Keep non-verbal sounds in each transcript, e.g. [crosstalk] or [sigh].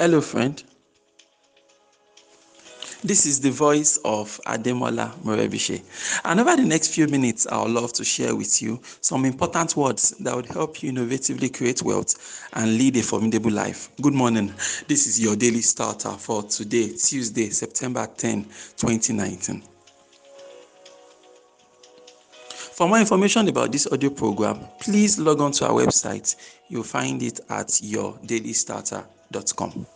Hello, friend. This is the voice of Ademola Morebise. And over the next few minutes, I would love to share with you some important words that would help you innovatively create wealth and lead a formidable life. Good morning. This is your daily starter for today, Tuesday, September 10, 2019. For more information about this audio program, please log on to our website. You'll find it at yourdailystarter.com.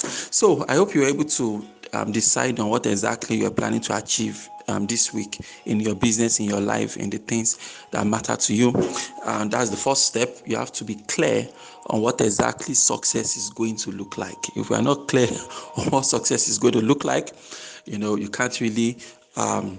So, I hope you're able to um, decide on what exactly you're planning to achieve um, this week in your business, in your life, in the things that matter to you. And that's the first step. You have to be clear on what exactly success is going to look like. If we are not clear [laughs] on what success is going to look like, you know, you can't really, um,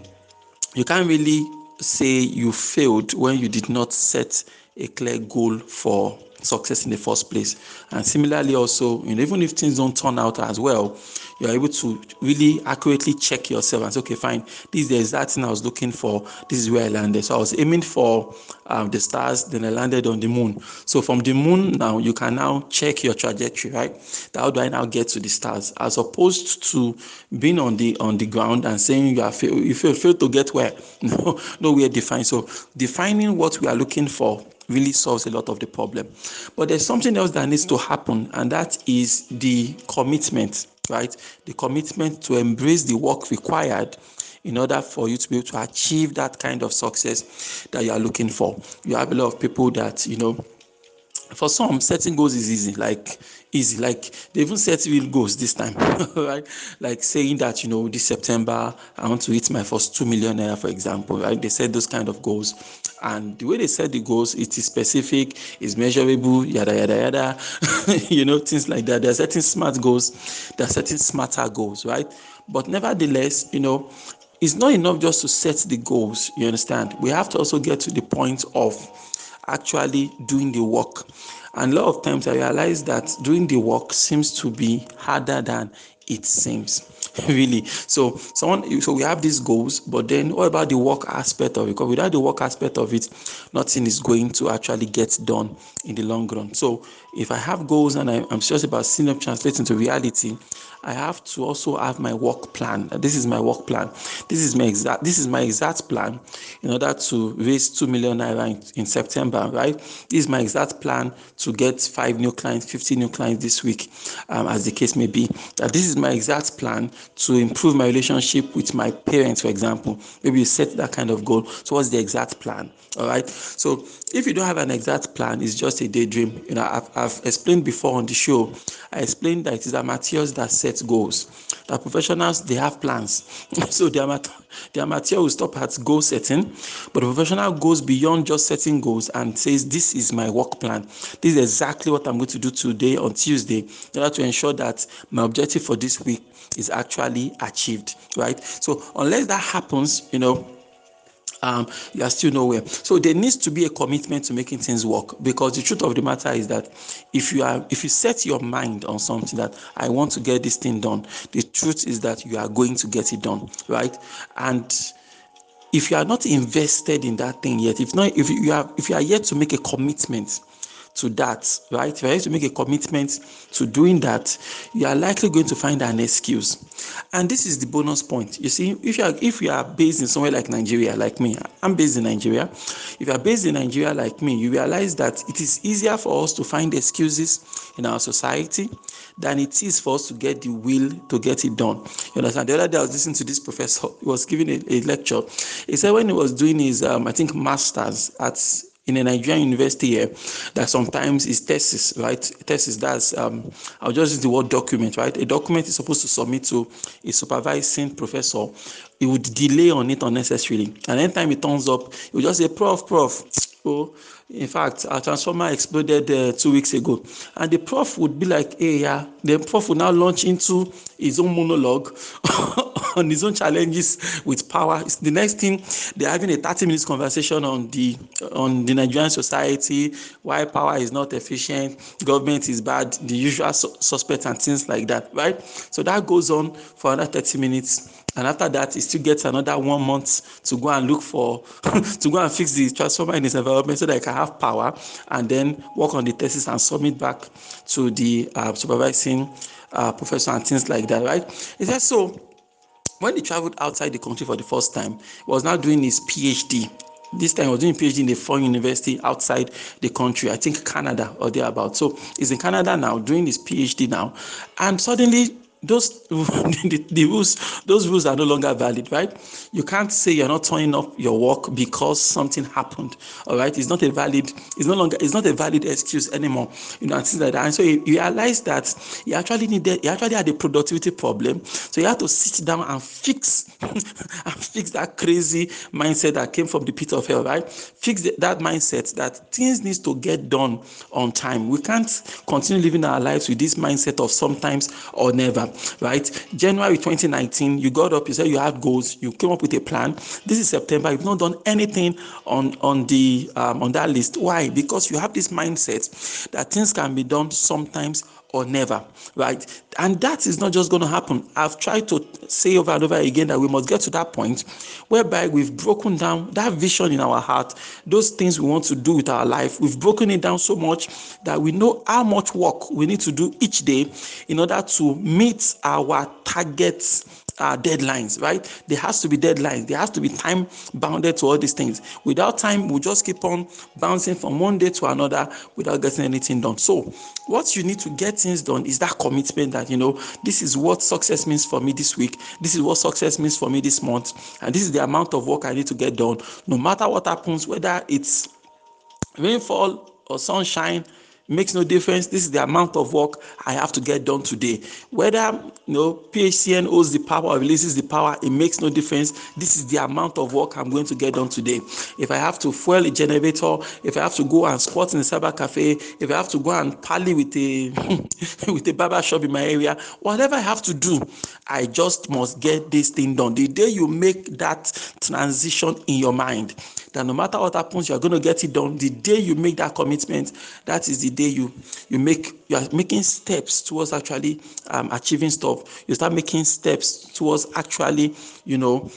you can't really say you failed when you did not set a clear goal for success in the first place. And similarly, also, you know, even if things don't turn out as well, you're able to really accurately check yourself and say, okay, fine, this is the exact thing I was looking for. This is where I landed. So I was aiming for um, the stars, then I landed on the moon. So from the moon now, you can now check your trajectory, right? How do I now get to the stars? As opposed to being on the on the ground and saying you are fail, you fail, fail to get where? [laughs] No, nowhere defined. So defining what we are looking for really solves a lot of the problem. But there's something else that needs to happen, and that is the commitment, right? The commitment to embrace the work required in order for you to be able to achieve that kind of success that you are looking for. You have a lot of people that, you know, for some setting goals is easy like easy like they even set real goals this time [laughs] right? Like saying that you know this september i want to hit my first two million naira for example right? They set those kind of goals. And the way they set the goals it is specific it's measurable yada yada yada [laughs] you know things like that. They're setting smart goals they're setting smarter goals right? But nevertheless you know it's not enough just to set the goals you understand? We have to also get to the point of actually doing the work. And a lot of times I realize that doing the work seems to be harder than it seems [laughs] really so someone so we have these goals but then what about the work aspect of it because without the work aspect of it nothing is going to actually get done in the long run so if i have goals and I, am serious about seeing them translate into reality I have to also have my work plan. This is my work plan. This is my exact. This is my exact plan in order to raise two million naira in, in September. Right. This is my exact plan to get five new clients, fifty new clients this week, um, as the case may be. That this is my exact plan to improve my relationship with my parents, for example. Maybe you set that kind of goal. So what's the exact plan? All right. So if you don't have an exact plan, it's just a daydream. You know, I've, I've explained before on the show. I explained that it is amateurs that set goals. That professionals they have plans. [laughs] so the amateur, the amateur will stop at goal setting, but the professional goes beyond just setting goals and says, "This is my work plan. This is exactly what I'm going to do today on Tuesday in order to ensure that my objective for this week is actually achieved." Right. So unless that happens, you know um, you are still nowhere. So there needs to be a commitment to making things work because the truth of the matter is that if you are if you set your mind on something that I want to get this thing done, the truth is that you are going to get it done, right? And if you are not invested in that thing yet, if not if you are if you are yet to make a commitment to that, right? If you are to make a commitment to doing that, you are likely going to find an excuse. And this is the bonus point. You see, if you are if you are based in somewhere like Nigeria, like me, I'm based in Nigeria. If you are based in Nigeria like me, you realize that it is easier for us to find excuses in our society than it is for us to get the will to get it done. You understand? The other day I was listening to this professor, he was giving a, a lecture. He said when he was doing his um, I think masters at in a Nigerian university here that sometimes is thesis, right? Thesis, that's, um, I'll just use the word document, right? A document is supposed to submit to a supervising professor. It would delay on it unnecessarily. And anytime it turns up, it will just say, Prof, Prof, oh, in fact, our transformer exploded uh, two weeks ago. And the prof would be like, hey, yeah. The prof would now launch into his own monologue [laughs] on his own challenges with power. It's the next thing, they're having a 30 minutes conversation on the on the Nigerian society, why power is not efficient, government is bad, the usual su- suspects and things like that, right? So that goes on for another 30 minutes and after that he still gets another one month to go and look for [laughs] to go and fix the transformer in his environment so that he can have power and then work on the thesis and submit back to the uh, supervising uh, professor and things like that, right? He said so. When he traveled outside the country for the first time, he was now doing his PhD this time he was doing PhD in a foreign university outside the country, I think Canada or thereabout. So he's in Canada now, doing his PhD now, and suddenly those [laughs] the, the, rules those rules are no longer valid right? You can't say you're not turning up your work because something happened all right? It's not a valid it's no longer it's not a valid excuse anymore you know and things like that. And so you, realize that you actually needed you actually had a productivity problem. So you had to sit down and fix [laughs] and fix that crazy mindset that came from the pit of hell right? Fix the, that mindset that things needs to get done on time. We can't continue living our lives with this mindset of sometimes or never right? January 2019, you got up, you said you had goals, you came up with a plan. This is September, you've not done anything on on the um, on that list. Why? Because you have this mindset that things can be done sometimes or never, right? And that is not just going to happen. I've tried to say over and over again that we must get to that point whereby we've broken down that vision in our heart, those things we want to do with our life. We've broken it down so much that we know how much work we need to do each day in order to meet our targets uh, deadlines, right? There has to be deadlines. There has to be time bounded to all these things. Without time, we just keep on bouncing from one day to another without getting anything done. So, what you need to get things done is that commitment that you know this is what success means for me this week. This is what success means for me this month, and this is the amount of work I need to get done. No matter what happens, whether it's rainfall or sunshine makes no difference. This is the amount of work I have to get done today. Whether you know PHCN owes the power or releases the power, it makes no difference. This is the amount of work I'm going to get done today. If I have to fuel a generator, if I have to go and squat in a cyber cafe, if I have to go and parley with a [laughs] with a barber shop in my area, whatever I have to do, I just must get this thing done. The day you make that transition in your mind, that no matter what happens, you're going to get it done. The day you make that commitment, that is the day you you make you are making steps towards actually um, achieving stuff. You start making steps towards actually, you know,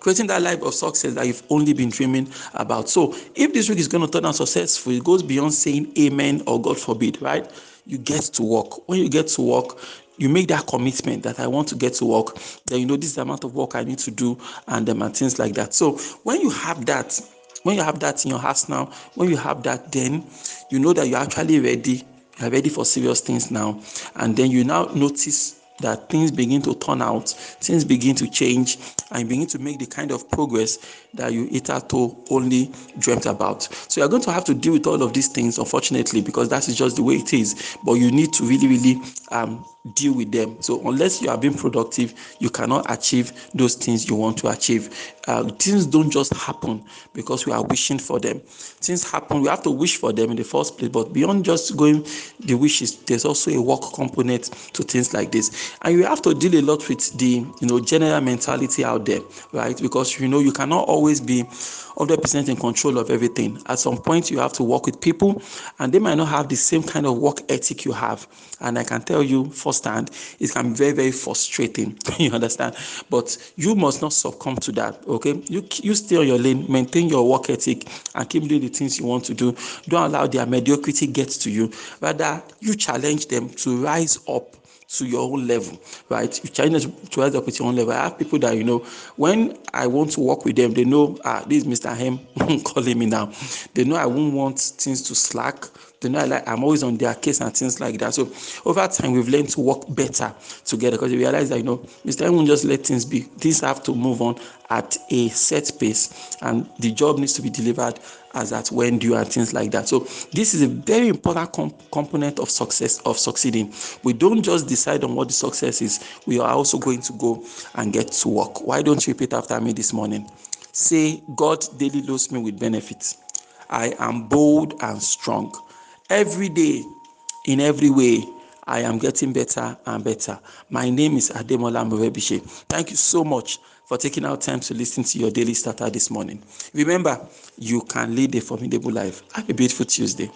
creating that life of success that you've only been dreaming about. So, if this week is going to turn out successful, it goes beyond saying amen or God forbid, right? You get to work. When you get to work, you make that commitment that I want to get to work, then you know this is the amount of work I need to do and um, and things like that. So when you have that, when you have that in your house now, when you have that, then you know that you're actually ready. You're ready for serious things now. And then you now notice that things begin to turn out, things begin to change, and begin to make the kind of progress that you hitherto only dreamt about. So you're going to have to deal with all of these things, unfortunately, because that is just the way it is. But you need to really, really um, deal with them. So unless you are being productive, you cannot achieve those things you want to achieve. Uh, things don't just happen because we are wishing for them. Things happen. We have to wish for them in the first place. But beyond just going the wishes, there's also a work component to things like this, and you have to deal a lot with the you know general mentality out there, right? Because you know you cannot always be 100% in control of everything. At some point, you have to work with people, and they might not have the same kind of work ethic you have. And I can tell you firsthand, it can be very, very frustrating. [laughs] you understand? But you must not succumb to that. Okay, you you stay on your lane, maintain your work ethic, and keep doing the things you want to do. Don't allow their mediocrity get to you. Rather, you challenge them to rise up to your own level, right? You challenge to rise up with your own level. I have people that you know when I want to work with them, they know ah, this is Mr. Hem [laughs] calling me now. They know I won't want things to slack. They know I like I'm always on their case and things like that. So over time, we've learned to work better together because we realize that you know Mr. M won't just let things be. Things have to move on at a set pace, and the job needs to be delivered as at when due and things like that. So this is a very important comp- component of success of succeeding. We don't just decide on what the success is. We are also going to go and get to work. Why don't you repeat after me this morning? Say, God daily loads me with benefits. I am bold and strong. Every day, in every way, I am getting better and better. My name is Ademola Morebise. Thank you so much for taking out time to listen to your daily starter this morning. Remember, you can lead a formidable life. Have a beautiful Tuesday.